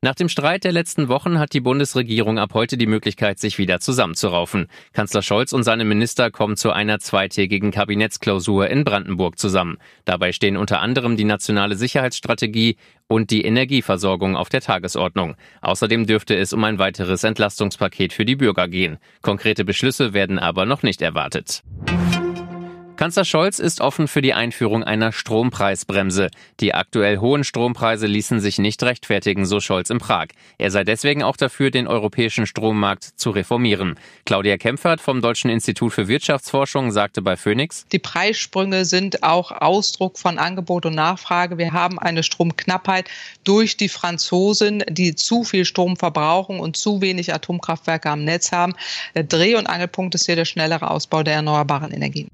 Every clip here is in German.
Nach dem Streit der letzten Wochen hat die Bundesregierung ab heute die Möglichkeit, sich wieder zusammenzuraufen. Kanzler Scholz und seine Minister kommen zu einer zweitägigen Kabinettsklausur in Brandenburg zusammen. Dabei stehen unter anderem die nationale Sicherheitsstrategie und die Energieversorgung auf der Tagesordnung. Außerdem dürfte es um ein weiteres Entlastungspaket für die Bürger gehen. Konkrete Beschlüsse werden aber noch nicht erwartet. Kanzler Scholz ist offen für die Einführung einer Strompreisbremse. Die aktuell hohen Strompreise ließen sich nicht rechtfertigen, so Scholz in Prag. Er sei deswegen auch dafür, den europäischen Strommarkt zu reformieren. Claudia Kempfert vom Deutschen Institut für Wirtschaftsforschung sagte bei Phoenix, Die Preissprünge sind auch Ausdruck von Angebot und Nachfrage. Wir haben eine Stromknappheit durch die Franzosen, die zu viel Strom verbrauchen und zu wenig Atomkraftwerke am Netz haben. Der Dreh- und Angelpunkt ist hier der schnellere Ausbau der erneuerbaren Energien.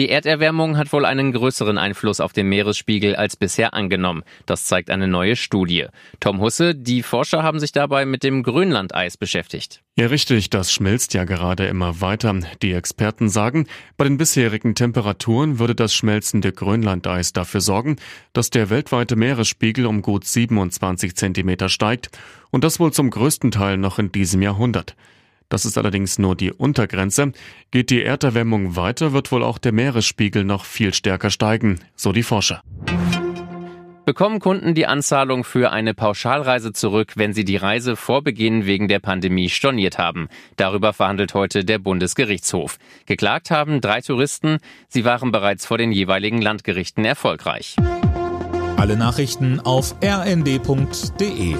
Die Erderwärmung hat wohl einen größeren Einfluss auf den Meeresspiegel als bisher angenommen. Das zeigt eine neue Studie. Tom Husse, die Forscher haben sich dabei mit dem Grönlandeis beschäftigt. Ja, richtig, das schmilzt ja gerade immer weiter. Die Experten sagen, bei den bisherigen Temperaturen würde das schmelzende Grönlandeis dafür sorgen, dass der weltweite Meeresspiegel um gut 27 Zentimeter steigt und das wohl zum größten Teil noch in diesem Jahrhundert. Das ist allerdings nur die Untergrenze. Geht die Erderwärmung weiter, wird wohl auch der Meeresspiegel noch viel stärker steigen, so die Forscher. Bekommen Kunden die Anzahlung für eine Pauschalreise zurück, wenn sie die Reise vor Beginn wegen der Pandemie storniert haben? Darüber verhandelt heute der Bundesgerichtshof. Geklagt haben drei Touristen. Sie waren bereits vor den jeweiligen Landgerichten erfolgreich. Alle Nachrichten auf rnd.de